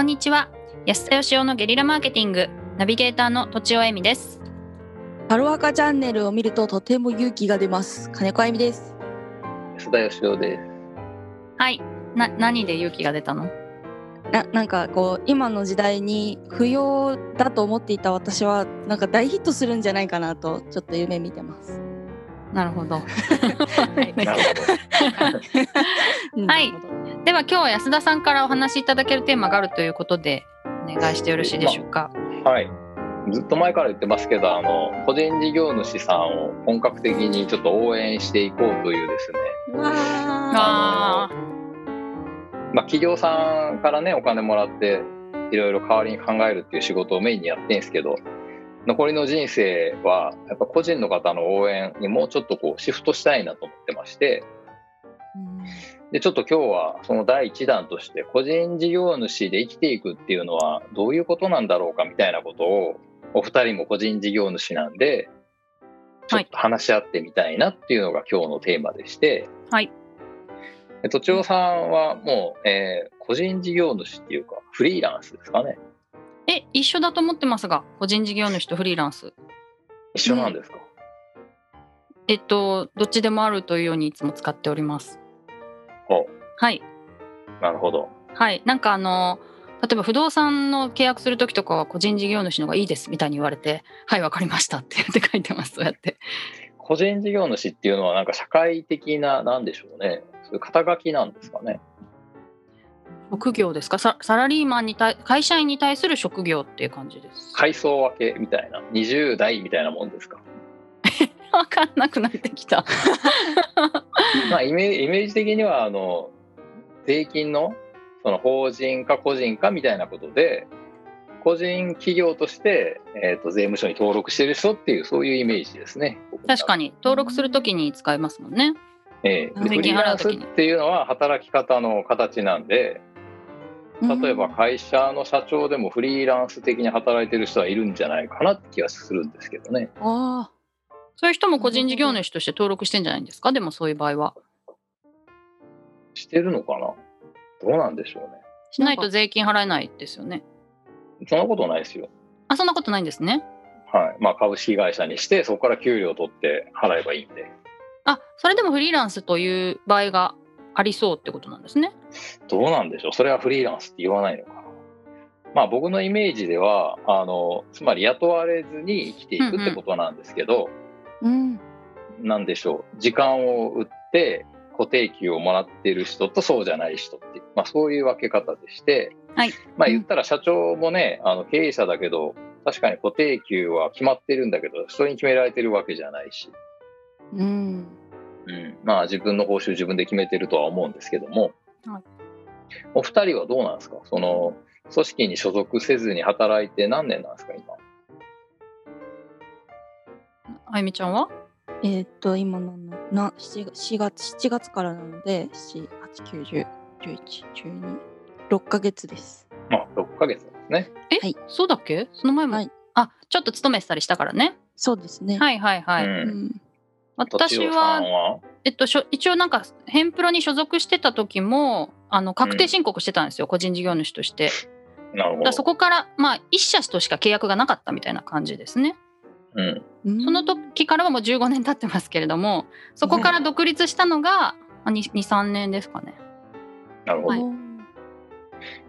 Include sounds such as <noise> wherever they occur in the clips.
こんにちは。安田義雄のゲリラマーケティング。ナビゲーターのとちおえみです。ハロアカチャンネルを見るととても勇気が出ます。金子あゆみです。安田義雄です。はい。な何で勇気が出たの？ななんかこう今の時代に不要だと思っていた私はなんか大ヒットするんじゃないかなとちょっと夢見てます。なるほど。<laughs> <laughs> はい。なるほど。<laughs> はいでは今日は安田さんからお話しいただけるテーマがあるということでお願いしてよろしいでしょうか？はい。ずっと前から言ってますけどあの個人事業主さんを本格的にちょっと応援していこうというですね。わあまあ、企業さんからねお金もらっていろいろ代わりに考えるっていう仕事をメインにやってんですけど残りの人生はやっぱ個人の方の応援にもうちょっとこうシフトしたいなと思ってましてでちょっと今日はその第一弾として個人事業主で生きていくっていうのはどういうことなんだろうかみたいなことをお二人も個人事業主なんでちょっと話し合ってみたいなっていうのが今日のテーマでして、はい。でとちおさんはもう、えー個人事業主っていうかフリーランスですかね？え一緒だと思ってますが個人事業主とフリーランス。一緒なんですか、えっとどっちでもあるというようにいつも使っております。おはい。なるほど。はい。なんかあの例えば不動産の契約する時とかは個人事業主の方がいいですみたいに言われてはいわかりましたって言って書いてます。そうやって。個人事業主っていうのはなんか社会的ななんでしょうね。そういう肩書きなんですかね。職業ですか？ササラリーマンに対会社員に対する職業っていう感じです。階層分けみたいな。20代みたいなもんですか？<laughs> 分かんなくなってきた。<laughs> まあイメイメージ的にはあの税金のその法人か個人かみたいなことで個人企業として、えー、と税務署に登録してる人っていうそういうイメージですね。確かに。登録するときに使えますもんね。ええ。で税金フリーランスっていうのは働き方の形なんで例えば会社の社長でもフリーランス的に働いてる人はいるんじゃないかなって気がするんですけどね。あそういう人も個人事業主として登録してんじゃないんですか？でもそういう場合はしてるのかな？どうなんでしょうね。しないと税金払えないですよねそんなことないですよ。あそんなことないんですねはい。まあ株式会社にしてそこから給料を取って払えばいいんで。あそれでもフリーランスという場合がありそうってことなんですねどうなんでしょうそれはフリーランスって言わないのかな。まあ僕のイメージでは、あの、つまり雇われずに生きていくってことなんですけど、ーうんなんでしょう。時間を売って固定給をもらってる人とそうじゃない人っていう、まあそういう分け方でして、はい。まあ言ったら社長もね、あの経営者だけど、確かに固定給は決まってるんだけど、人に決められてるわけじゃないし、うん。うん、まあ自分の報酬自分で決めてるとは思うんですけども、はい。お二人はどうなんですか？その組織に所属せずに働いて何年なんですか今？あゆみちゃんは？えーっと今のな 4, 4月7月からなので789101112ヶ月です。まあ6ヶ月ですね。え、はい。そうだっけ？その前も、はい。あちょっと勤めてたりしたからね。そうですね。はいはいはい、うん。うん。私はは？えっと、しょ一応なんかヘンプロに所属してた時もあの確定申告してたんですよ、個人事業主として。なるほど。そこからまあ1社としか契約がなかったみたいな感じですねうん。うんその時からはもう15年経ってますけれどもそこから独立したのが23年ですかね。なるほど、はい。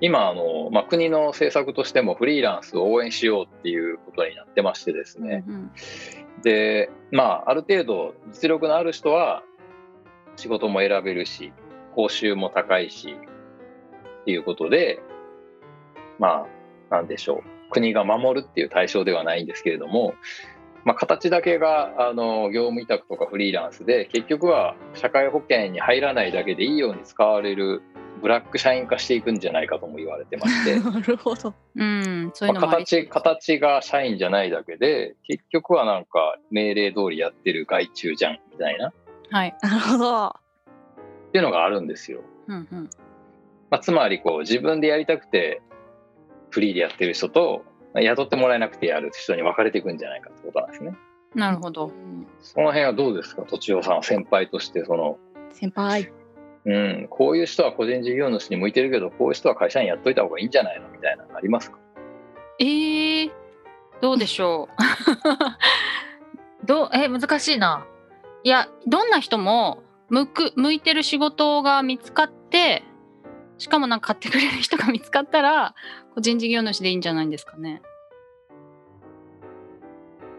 今あの、まあ、国の政策としてもフリーランスを応援しようっていうことになってましてですね、うん。でまあある程度実力のある人は仕事も選べるし報酬も高いしっていうことでまあなんでしょう国が守るっていう対象ではないんですけれども、まあ、形だけがあの業務委託とかフリーランスで結局は社会保険に入らないだけでいいように使われるブラック社員化していくんじゃないかとも言われてまして。<laughs> なるほど。うん、そういうまあの形形が社員じゃないだけで結局はなんか命令通りやってる外注じゃんみたいな。っはい、なるほど。ていうのがあるんですよ、うんうん、まあ、つまりこう自分でやりたくてフリーでやってる人とまあ雇ってもらえなくてやる人に分かれていくんじゃないかってことなんですね。なるほど。うんその辺はどうですか？とちおさん先輩としてその先輩。うん、こういう人は個人事業主に向いてるけどこういう人は会社員やっといた方がいいんじゃないの？みたいなのありますか？えー、どうでしょう。<laughs> どうえ難しいな。いやどんな人も向く向いてる仕事が見つかってしかもなんか買ってくれる人が見つかったら個人事業主でいいんじゃないんですかね。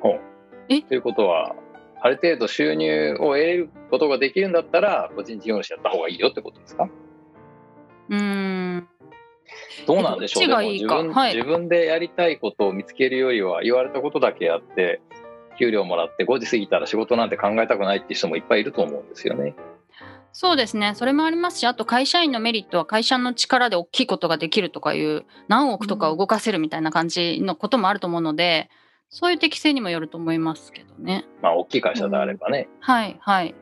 ほう。え？ということはある程度収入を得ることができるんだったら個人事業主やった方がいいよってことですか？うーん。どうなんでしょうどっちがいいか。でも自分はい。自分でやりたいことを見つけるよりは言われたことだけやって給料もらって5時過ぎたら仕事なんて考えたくないっていう人もいっぱいいると思うんですよね。そうですね。それもありますしあと会社員のメリットは会社の力で大きいことができるとかいう何億とかを動かせるみたいな感じのこともあると思うので、そういう適性にもよると思いますけどね。まあ大きい会社であればね、はいはい。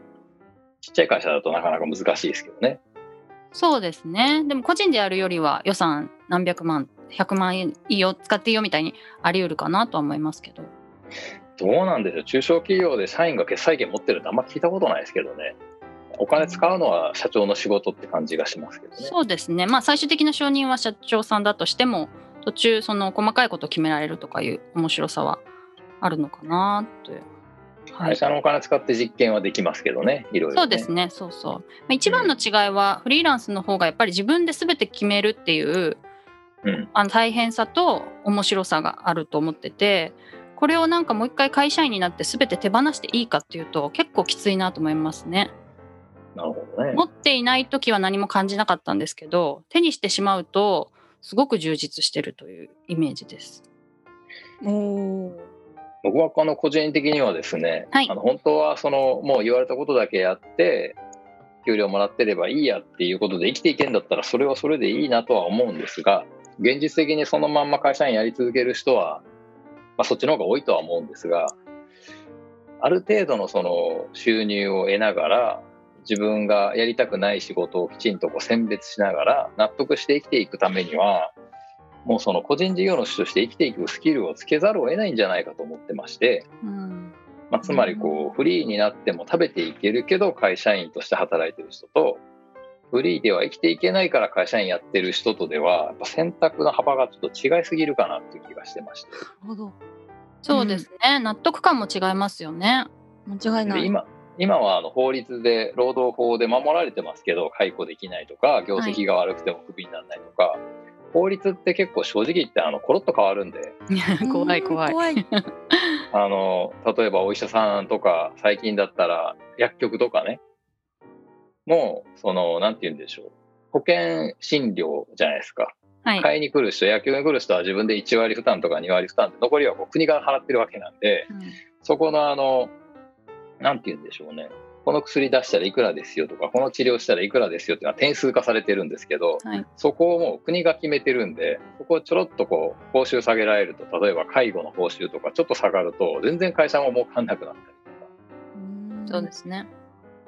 ちっちゃい会社だとなかなか難しいですけどね。そうですね。でも個人でやるよりは予算何百万100万円いいよ使っていいよみたいにあり得るかなとは思いますけど。どうなんでしょう。中小企業で社員が決裁権持ってるってあんま聞いたことないですけどね。お金使うのは社長の仕事って感じがしますけどね。そうですねまあ最終的な承認は社長さんだとしても途中その細かいことを決められるとかいう面白さはあるのかなという。はい会社のお金使って実験はできますけどね、いろいろ、ね。そうですねそうそう、まあ、一番の違いはフリーランスの方がやっぱり自分で全て決めるっていううん。あの大変さと面白さがあると思っててこれをなんかもう一回会社員になって全て手放していいかっていうと結構きついなと思いますね。ね。持っていない時は何も感じなかったんですけど手にしてしまうとすごく充実してるというイメージです。僕はこの個人的にはですね、はいあの本当はそのもう言われたことだけやって給料もらってればいいやっていうことで生きていけんだったらそれはそれでいいなとは思うんですが現実的にそのまんま会社員やり続ける人は、まあ、そっちの方が多いとは思うんですがある程度のその収入を得ながら自分がやりたくない仕事をきちんとこう選別しながら納得して生きていくためにはもうその個人事業主として生きていくスキルをつけざるを得ないんじゃないかと思ってまして、うんまあ、つまりこうフリーになっても食べていけるけど会社員として働いてる人とフリーでは生きていけないから会社員やってる人とではやっぱ選択の幅がちょっと違いすぎるかなっていう気がしてましてなるほど。そうですね、納得感も違いますよね。間違いない。で今今はあの法律で労働法で守られてますけど解雇できないとか業績が悪くてもクビにならないとか、法律って結構正直言ってあのコロッと変わるんで怖い <laughs> 怖い。怖い。<laughs> あの例えばお医者さんとか最近だったら薬局とかねもうそのなんて言うんでしょう保険診療じゃないですかはい。買いに来る人薬局に来る人は自分で1割負担とか2割負担で残りはこう国が払ってるわけなんでうんそこのあのなんて言うんでしょうねこの薬出したらいくらですよとかこの治療したらいくらですよっていうのは点数化されてるんですけど、はいそこをもう国が決めてるんでそこをちょろっとこう報酬下げられると例えば介護の報酬とかちょっと下がると全然会社も儲かんなくなったりとか。そうですね。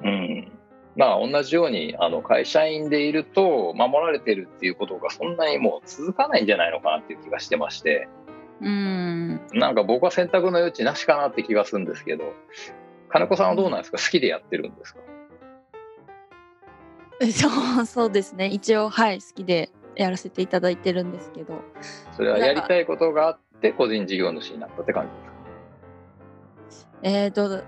うんまあ同じようにあの会社員でいると守られてるっていうことがそんなにもう続かないんじゃないのかなっていう気がしてましてうん。なんか僕は選択の余地なしかなって気がするんですけど金子さんはどうなんですか？好きでやってるんですか？えそうそうですね。一応はい好きでやらせていただいてるんですけど。それはやりたいことがあって個人事業主になったって感じですか？えーと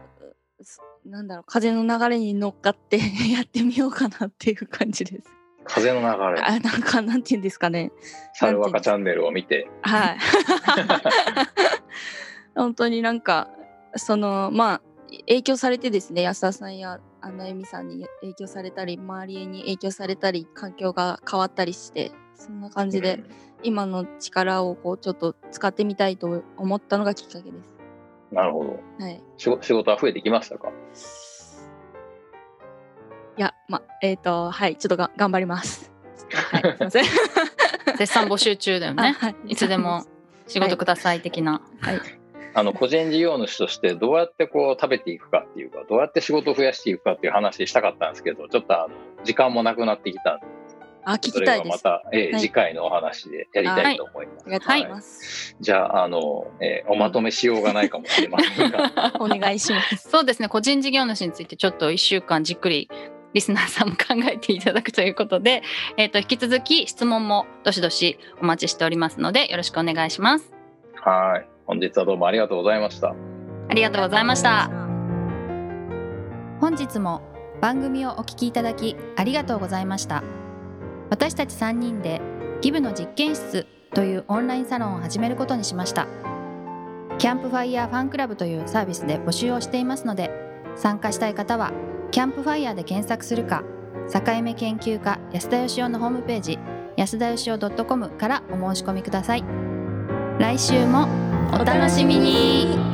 すなんだろう風の流れに乗っかって <laughs> やってみようかなっていう感じです。風の流れあなんかなんて言うんですかね。サルワカチャンネルを見てはい。<laughs> 本当になんかそのまあ影響されてですね安田さんやあのえみさんに影響されたり周りに影響されたり環境が変わったりしてそんな感じで今の力をこうちょっと使ってみたいと思ったのがきっかけです。なるほどはい。仕事仕事は増えてきましたか？いやまえっ、とはいちょっとが頑張ります。はい <laughs> すいません。絶賛募集中だよ <laughs> あね。はいいつでも仕事ください的な。はい。あの個人事業主としてどうやってこう食べていくかっていうかどうやって仕事を増やしていくかっていう話したかったんですけどちょっとあの時間もなくなってきたんであ聞それきたいますた、えーはい次回のお話でやりたいと思います。ありがとうございます。じゃああの、えーおまとめしようがないかもしれませんが、<laughs> お願いします。そうですね個人事業主についてちょっと1週間じっくりリスナーさんも考えていただくということで、えー、と引き続き質問もどしどしお待ちしておりますのでよろしくお願いします。はい。本日はどうもありがとうございました。ありがとうございました。本日も番組をお聞きいただきありがとうございました私たち3人でギブの実験室というオンラインサロンを始めることにしましたキャンプファイヤーファンクラブというサービスで募集をしていますので参加したい方はキャンプファイヤーで検索するか境目研究家安田佳生のホームページ安田義雄 .com からお申し込みください来週もお楽しみに。